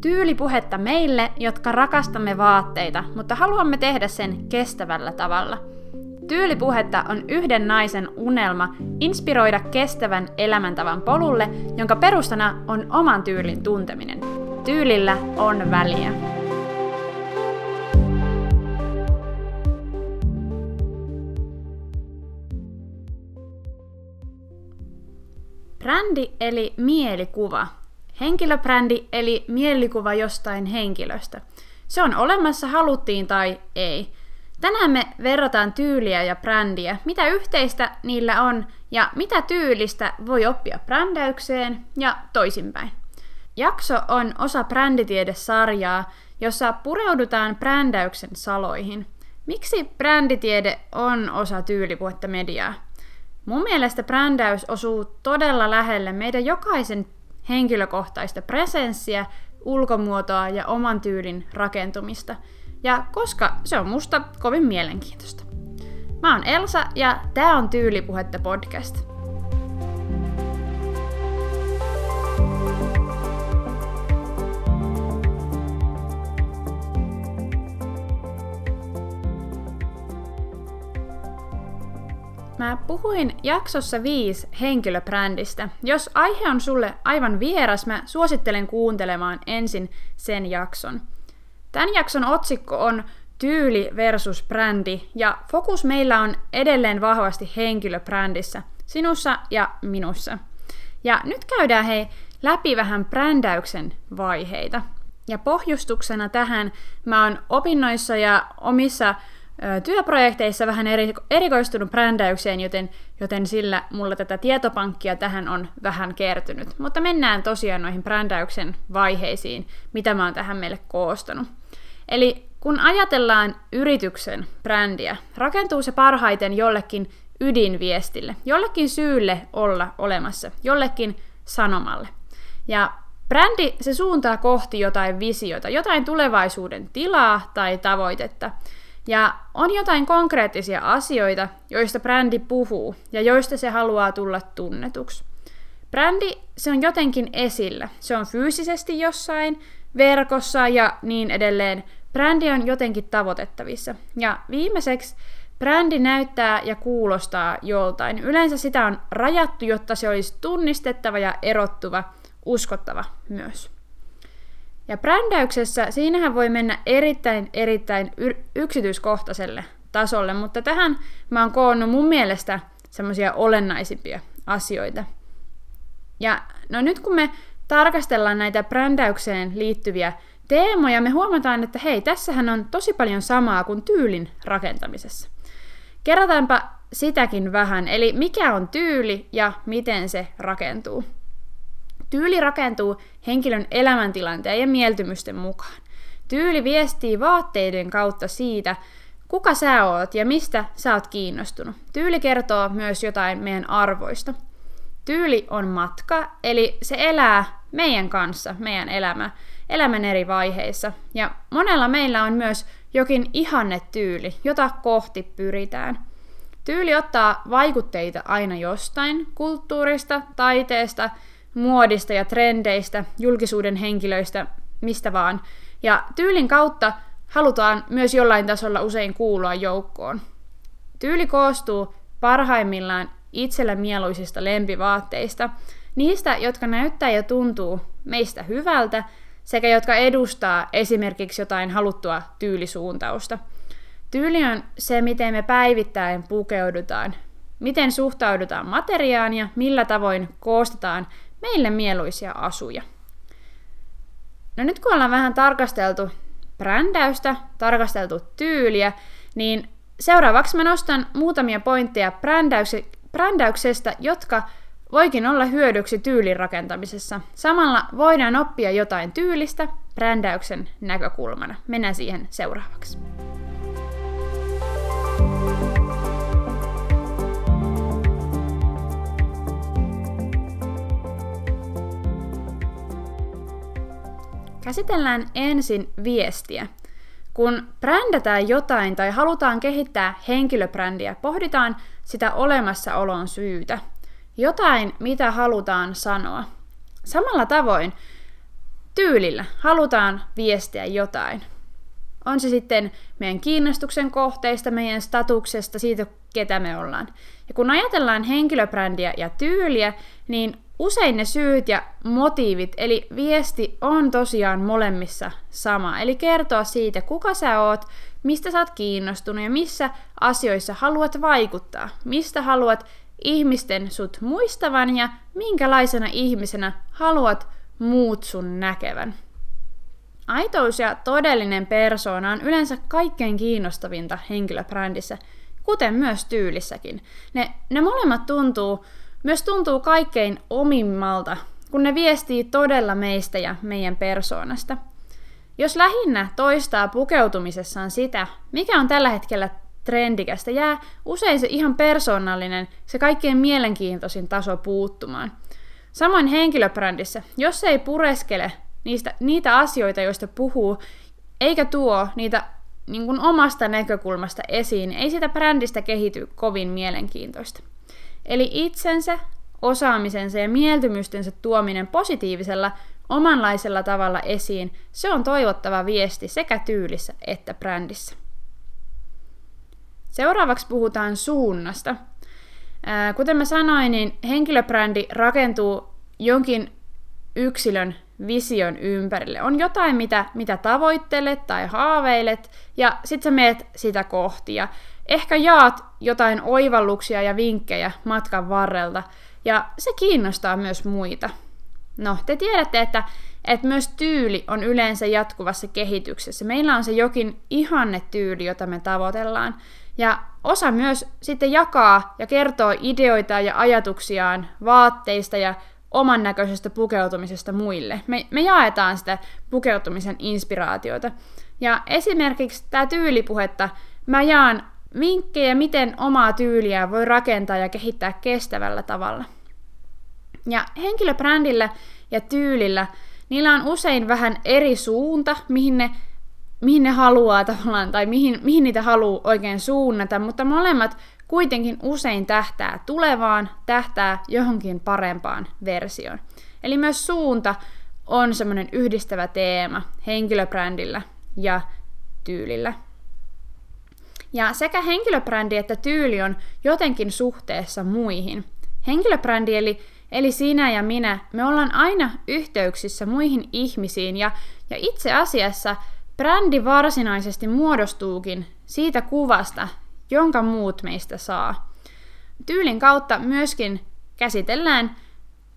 Tyylipuhetta meille, jotka rakastamme vaatteita, mutta haluamme tehdä sen kestävällä tavalla. Tyylipuhetta on yhden naisen unelma inspiroida kestävän elämäntavan polulle, jonka perustana on oman tyylin tunteminen. Tyylillä on väliä. Brändi eli mielikuva. Henkilöbrändi eli mielikuva jostain henkilöstä. Se on olemassa haluttiin tai ei. Tänään me verrataan tyyliä ja brändiä, mitä yhteistä niillä on ja mitä tyylistä voi oppia brändäykseen ja toisinpäin. Jakso on osa bränditiedesarjaa, jossa pureudutaan brändäyksen saloihin. Miksi bränditiede on osa tyylipuhetta mediaa? Mun mielestä brändäys osuu todella lähelle meidän jokaisen henkilökohtaista presenssiä, ulkomuotoa ja oman tyylin rakentumista. Ja koska se on musta kovin mielenkiintoista. Mä oon Elsa ja tää on Tyylipuhetta podcast. Mä puhuin jaksossa viisi henkilöbrändistä. Jos aihe on sulle aivan vieras, mä suosittelen kuuntelemaan ensin sen jakson. Tämän jakson otsikko on Tyyli versus brändi, ja fokus meillä on edelleen vahvasti henkilöbrändissä, sinussa ja minussa. Ja nyt käydään hei läpi vähän brändäyksen vaiheita. Ja pohjustuksena tähän mä oon opinnoissa ja omissa työprojekteissa vähän eri, erikoistunut brändäykseen, joten, joten sillä mulla tätä tietopankkia tähän on vähän kertynyt. Mutta mennään tosiaan noihin brändäyksen vaiheisiin, mitä mä oon tähän meille koostanut. Eli kun ajatellaan yrityksen brändiä, rakentuu se parhaiten jollekin ydinviestille, jollekin syylle olla olemassa, jollekin sanomalle. Ja brändi se suuntaa kohti jotain visiota, jotain tulevaisuuden tilaa tai tavoitetta – ja on jotain konkreettisia asioita, joista brändi puhuu ja joista se haluaa tulla tunnetuksi. Brändi, se on jotenkin esillä. Se on fyysisesti jossain, verkossa ja niin edelleen. Brändi on jotenkin tavoitettavissa. Ja viimeiseksi, brändi näyttää ja kuulostaa joltain. Yleensä sitä on rajattu, jotta se olisi tunnistettava ja erottuva, uskottava myös. Ja brändäyksessä, siinähän voi mennä erittäin, erittäin yksityiskohtaiselle tasolle, mutta tähän mä oon koonnut mun mielestä semmoisia olennaisimpia asioita. Ja no nyt kun me tarkastellaan näitä brändäykseen liittyviä teemoja, me huomataan, että hei, tässähän on tosi paljon samaa kuin tyylin rakentamisessa. Kerrataanpa sitäkin vähän, eli mikä on tyyli ja miten se rakentuu. Tyyli rakentuu henkilön elämäntilanteen ja mieltymysten mukaan. Tyyli viestii vaatteiden kautta siitä, kuka sä oot ja mistä sä oot kiinnostunut. Tyyli kertoo myös jotain meidän arvoista. Tyyli on matka, eli se elää meidän kanssa, meidän elämä, elämän eri vaiheissa. Ja monella meillä on myös jokin ihanne tyyli, jota kohti pyritään. Tyyli ottaa vaikutteita aina jostain, kulttuurista, taiteesta, muodista ja trendeistä, julkisuuden henkilöistä, mistä vaan. Ja tyylin kautta halutaan myös jollain tasolla usein kuulua joukkoon. Tyyli koostuu parhaimmillaan itsellä mieluisista lempivaatteista, niistä, jotka näyttää ja tuntuu meistä hyvältä, sekä jotka edustaa esimerkiksi jotain haluttua tyylisuuntausta. Tyyli on se, miten me päivittäin pukeudutaan, miten suhtaudutaan materiaan ja millä tavoin koostetaan meille mieluisia asuja. No nyt kun ollaan vähän tarkasteltu brändäystä, tarkasteltu tyyliä, niin seuraavaksi mä nostan muutamia pointteja brändäyksestä, jotka voikin olla hyödyksi tyylin rakentamisessa. Samalla voidaan oppia jotain tyylistä brändäyksen näkökulmana. Mennään siihen seuraavaksi. Käsitellään ensin viestiä. Kun brändätään jotain tai halutaan kehittää henkilöbrändiä, pohditaan sitä olemassaolon syytä. Jotain, mitä halutaan sanoa. Samalla tavoin tyylillä halutaan viestiä jotain. On se sitten meidän kiinnostuksen kohteista, meidän statuksesta, siitä ketä me ollaan. Ja kun ajatellaan henkilöbrändiä ja tyyliä, niin usein ne syyt ja motiivit, eli viesti on tosiaan molemmissa sama. Eli kertoa siitä, kuka sä oot, mistä sä oot kiinnostunut ja missä asioissa haluat vaikuttaa, mistä haluat ihmisten sut muistavan ja minkälaisena ihmisenä haluat muut sun näkevän. Aitous ja todellinen persoona on yleensä kaikkein kiinnostavinta henkilöbrändissä, kuten myös tyylissäkin. Ne, ne molemmat tuntuu, myös tuntuu kaikkein omimmalta, kun ne viestii todella meistä ja meidän persoonasta. Jos lähinnä toistaa pukeutumisessaan sitä, mikä on tällä hetkellä trendikästä, jää usein se ihan persoonallinen, se kaikkein mielenkiintoisin taso puuttumaan. Samoin henkilöbrändissä, jos se ei pureskele niistä, niitä asioita, joista puhuu, eikä tuo niitä niin kuin omasta näkökulmasta esiin, ei sitä brändistä kehity kovin mielenkiintoista. Eli itsensä, osaamisensa ja mieltymystensä tuominen positiivisella, omanlaisella tavalla esiin, se on toivottava viesti sekä tyylissä että brändissä. Seuraavaksi puhutaan suunnasta. Kuten mä sanoin, niin henkilöbrändi rakentuu jonkin yksilön vision ympärille. On jotain, mitä, mitä tavoittelet tai haaveilet, ja sitten sä meet sitä kohti. Ja ehkä jaat jotain oivalluksia ja vinkkejä matkan varrelta, ja se kiinnostaa myös muita. No, te tiedätte, että, että myös tyyli on yleensä jatkuvassa kehityksessä. Meillä on se jokin ihanne tyyli, jota me tavoitellaan. Ja osa myös sitten jakaa ja kertoo ideoita ja ajatuksiaan vaatteista ja oman näköisestä pukeutumisesta muille. Me, me jaetaan sitä pukeutumisen inspiraatiota. Ja esimerkiksi tämä tyylipuhetta, mä jaan vinkkejä, miten omaa tyyliä voi rakentaa ja kehittää kestävällä tavalla. Ja henkilöbrändillä ja tyylillä, niillä on usein vähän eri suunta, mihin ne, mihin ne haluaa tavallaan, tai mihin, mihin niitä haluaa oikein suunnata, mutta molemmat kuitenkin usein tähtää tulevaan, tähtää johonkin parempaan versioon. Eli myös suunta on semmoinen yhdistävä teema henkilöbrändillä ja tyylillä. Ja sekä henkilöbrändi että tyyli on jotenkin suhteessa muihin. Henkilöbrändi eli, eli sinä ja minä, me ollaan aina yhteyksissä muihin ihmisiin ja, ja itse asiassa brändi varsinaisesti muodostuukin siitä kuvasta, jonka muut meistä saa. Tyylin kautta myöskin käsitellään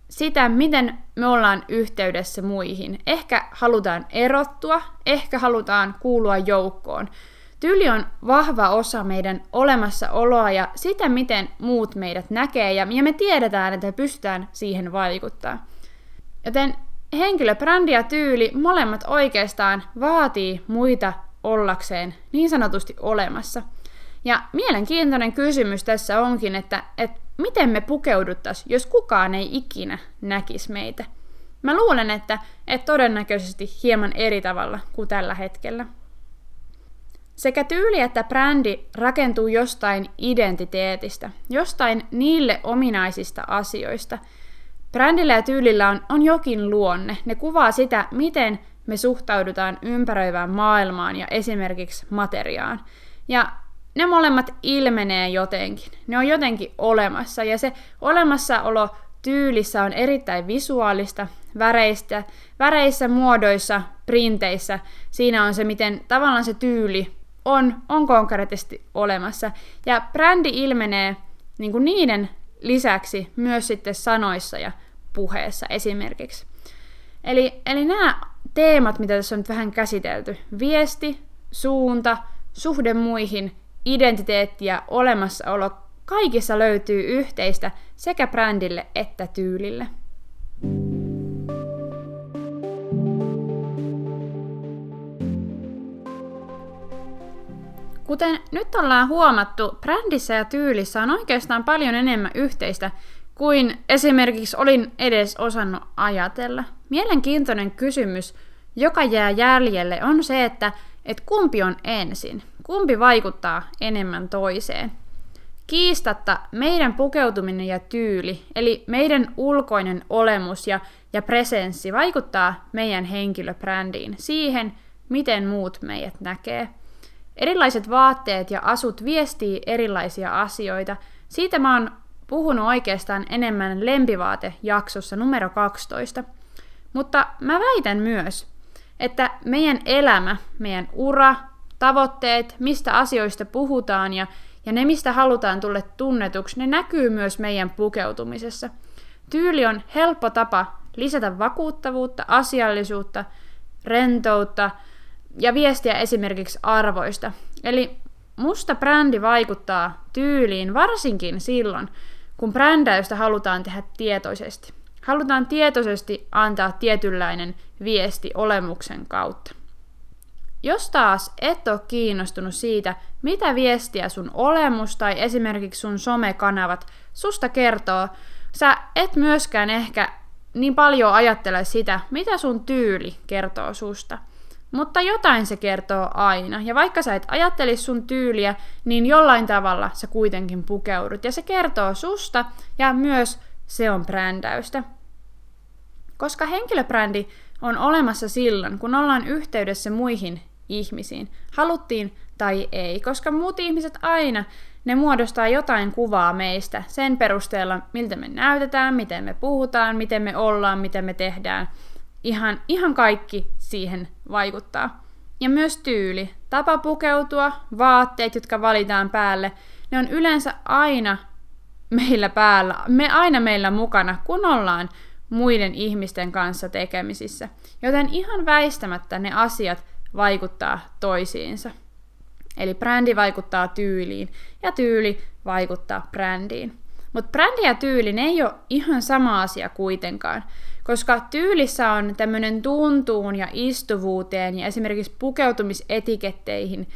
sitä, miten me ollaan yhteydessä muihin. Ehkä halutaan erottua, ehkä halutaan kuulua joukkoon. Tyyli on vahva osa meidän olemassaoloa ja sitä, miten muut meidät näkee, ja, me tiedetään, että pystytään siihen vaikuttaa. Joten henkilöbrändi ja tyyli molemmat oikeastaan vaatii muita ollakseen niin sanotusti olemassa – ja mielenkiintoinen kysymys tässä onkin, että, että miten me pukeuduttaisiin, jos kukaan ei ikinä näkisi meitä. Mä luulen, että, että todennäköisesti hieman eri tavalla kuin tällä hetkellä. Sekä tyyli että brändi rakentuu jostain identiteetistä, jostain niille ominaisista asioista. Brändillä ja tyylillä on, on jokin luonne. Ne kuvaa sitä, miten me suhtaudutaan ympäröivään maailmaan ja esimerkiksi materiaan. Ja ne molemmat ilmenee jotenkin. Ne on jotenkin olemassa ja se olemassaolo tyylissä on erittäin visuaalista, väreistä, väreissä, muodoissa, printeissä. Siinä on se, miten tavallaan se tyyli on, on konkreettisesti olemassa. Ja brändi ilmenee niin kuin niiden lisäksi myös sitten sanoissa ja puheessa esimerkiksi. Eli, eli nämä teemat, mitä tässä on nyt vähän käsitelty, viesti, suunta, suhde muihin identiteetti ja olemassaolo kaikissa löytyy yhteistä sekä brändille että tyylille. Kuten nyt ollaan huomattu, brändissä ja tyylissä on oikeastaan paljon enemmän yhteistä kuin esimerkiksi olin edes osannut ajatella. Mielenkiintoinen kysymys, joka jää jäljelle, on se, että, että kumpi on ensin. Kumpi vaikuttaa enemmän toiseen? Kiistatta meidän pukeutuminen ja tyyli, eli meidän ulkoinen olemus ja ja presenssi vaikuttaa meidän henkilöbrändiin, siihen, miten muut meidät näkee. Erilaiset vaatteet ja asut viestii erilaisia asioita. Siitä mä oon puhunut oikeastaan enemmän lempivaate-jaksossa numero 12. Mutta mä väitän myös, että meidän elämä, meidän ura, tavoitteet, mistä asioista puhutaan ja, ja ne, mistä halutaan tulla tunnetuksi, ne näkyy myös meidän pukeutumisessa. Tyyli on helppo tapa lisätä vakuuttavuutta, asiallisuutta, rentoutta ja viestiä esimerkiksi arvoista. Eli musta brändi vaikuttaa tyyliin varsinkin silloin, kun brändäystä halutaan tehdä tietoisesti. Halutaan tietoisesti antaa tietynlainen viesti olemuksen kautta. Jos taas et ole kiinnostunut siitä, mitä viestiä sun olemus tai esimerkiksi sun somekanavat susta kertoo, sä et myöskään ehkä niin paljon ajattele sitä, mitä sun tyyli kertoo susta. Mutta jotain se kertoo aina, ja vaikka sä et ajattelisi sun tyyliä, niin jollain tavalla sä kuitenkin pukeudut, ja se kertoo susta, ja myös se on brändäystä. Koska henkilöbrändi on olemassa silloin, kun ollaan yhteydessä muihin ihmisiin, haluttiin tai ei, koska muut ihmiset aina ne muodostaa jotain kuvaa meistä sen perusteella, miltä me näytetään, miten me puhutaan, miten me ollaan, miten me tehdään. Ihan, ihan kaikki siihen vaikuttaa. Ja myös tyyli, tapa pukeutua, vaatteet, jotka valitaan päälle, ne on yleensä aina meillä päällä, me aina meillä mukana, kun ollaan muiden ihmisten kanssa tekemisissä. Joten ihan väistämättä ne asiat vaikuttaa toisiinsa. Eli brändi vaikuttaa tyyliin ja tyyli vaikuttaa brändiin. Mutta brändi ja tyyli ne ei ole ihan sama asia kuitenkaan, koska tyylissä on tämmöinen tuntuun ja istuvuuteen ja esimerkiksi pukeutumisetiketteihin,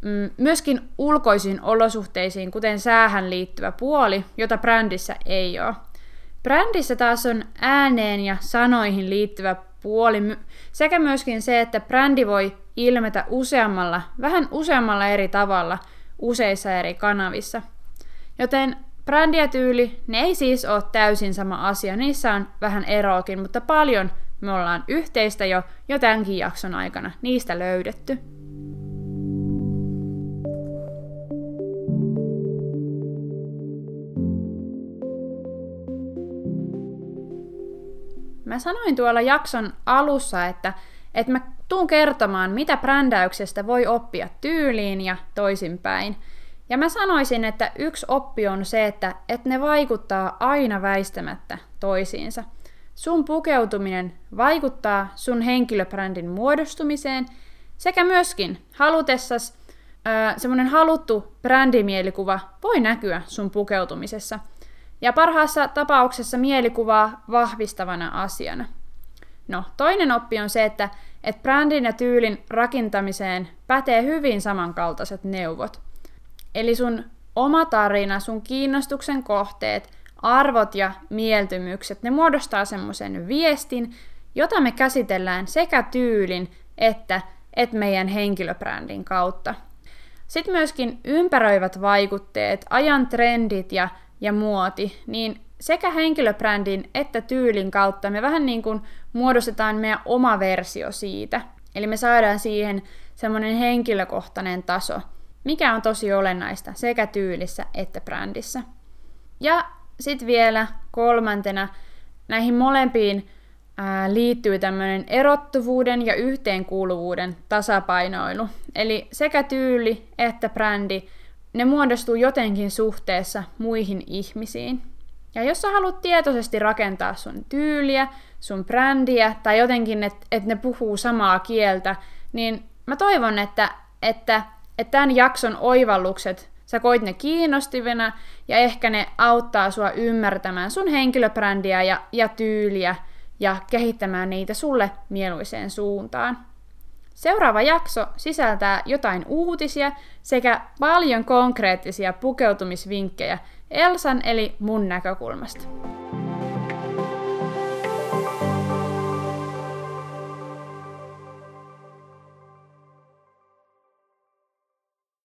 mm, myöskin ulkoisiin olosuhteisiin, kuten säähän liittyvä puoli, jota brändissä ei ole. Brändissä taas on ääneen ja sanoihin liittyvä puoli, sekä myöskin se, että brändi voi ilmetä useammalla, vähän useammalla eri tavalla useissa eri kanavissa. Joten brändi ja tyyli, ne ei siis ole täysin sama asia, niissä on vähän eroakin, mutta paljon me ollaan yhteistä jo, jo tämänkin jakson aikana niistä löydetty. Mä sanoin tuolla jakson alussa, että, että mä tuun kertomaan, mitä brändäyksestä voi oppia tyyliin ja toisinpäin. Ja mä sanoisin, että yksi oppi on se, että, että ne vaikuttaa aina väistämättä toisiinsa. Sun pukeutuminen vaikuttaa sun henkilöbrändin muodostumiseen sekä myöskin halutessas semmoinen haluttu brändimielikuva voi näkyä sun pukeutumisessa – ja parhaassa tapauksessa mielikuvaa vahvistavana asiana. No, toinen oppi on se, että, että brändin ja tyylin rakentamiseen pätee hyvin samankaltaiset neuvot. Eli sun oma tarina, sun kiinnostuksen kohteet, arvot ja mieltymykset, ne muodostaa semmoisen viestin, jota me käsitellään sekä tyylin että, että meidän henkilöbrändin kautta. Sitten myöskin ympäröivät vaikutteet, ajan trendit ja ja muoti, niin sekä henkilöbrändin että tyylin kautta me vähän niin kuin muodostetaan meidän oma versio siitä. Eli me saadaan siihen semmoinen henkilökohtainen taso, mikä on tosi olennaista sekä tyylissä että brändissä. Ja sitten vielä kolmantena näihin molempiin ää, liittyy tämmöinen erottuvuuden ja yhteenkuuluvuuden tasapainoilu. Eli sekä tyyli että brändi ne muodostuu jotenkin suhteessa muihin ihmisiin. Ja jos sä haluat tietoisesti rakentaa sun tyyliä, sun brändiä tai jotenkin, että et ne puhuu samaa kieltä, niin mä toivon, että, että, että tämän jakson oivallukset, sä koit ne kiinnostivina ja ehkä ne auttaa sua ymmärtämään sun henkilöbrändiä ja, ja tyyliä ja kehittämään niitä sulle mieluiseen suuntaan. Seuraava jakso sisältää jotain uutisia sekä paljon konkreettisia pukeutumisvinkkejä Elsan eli mun näkökulmasta.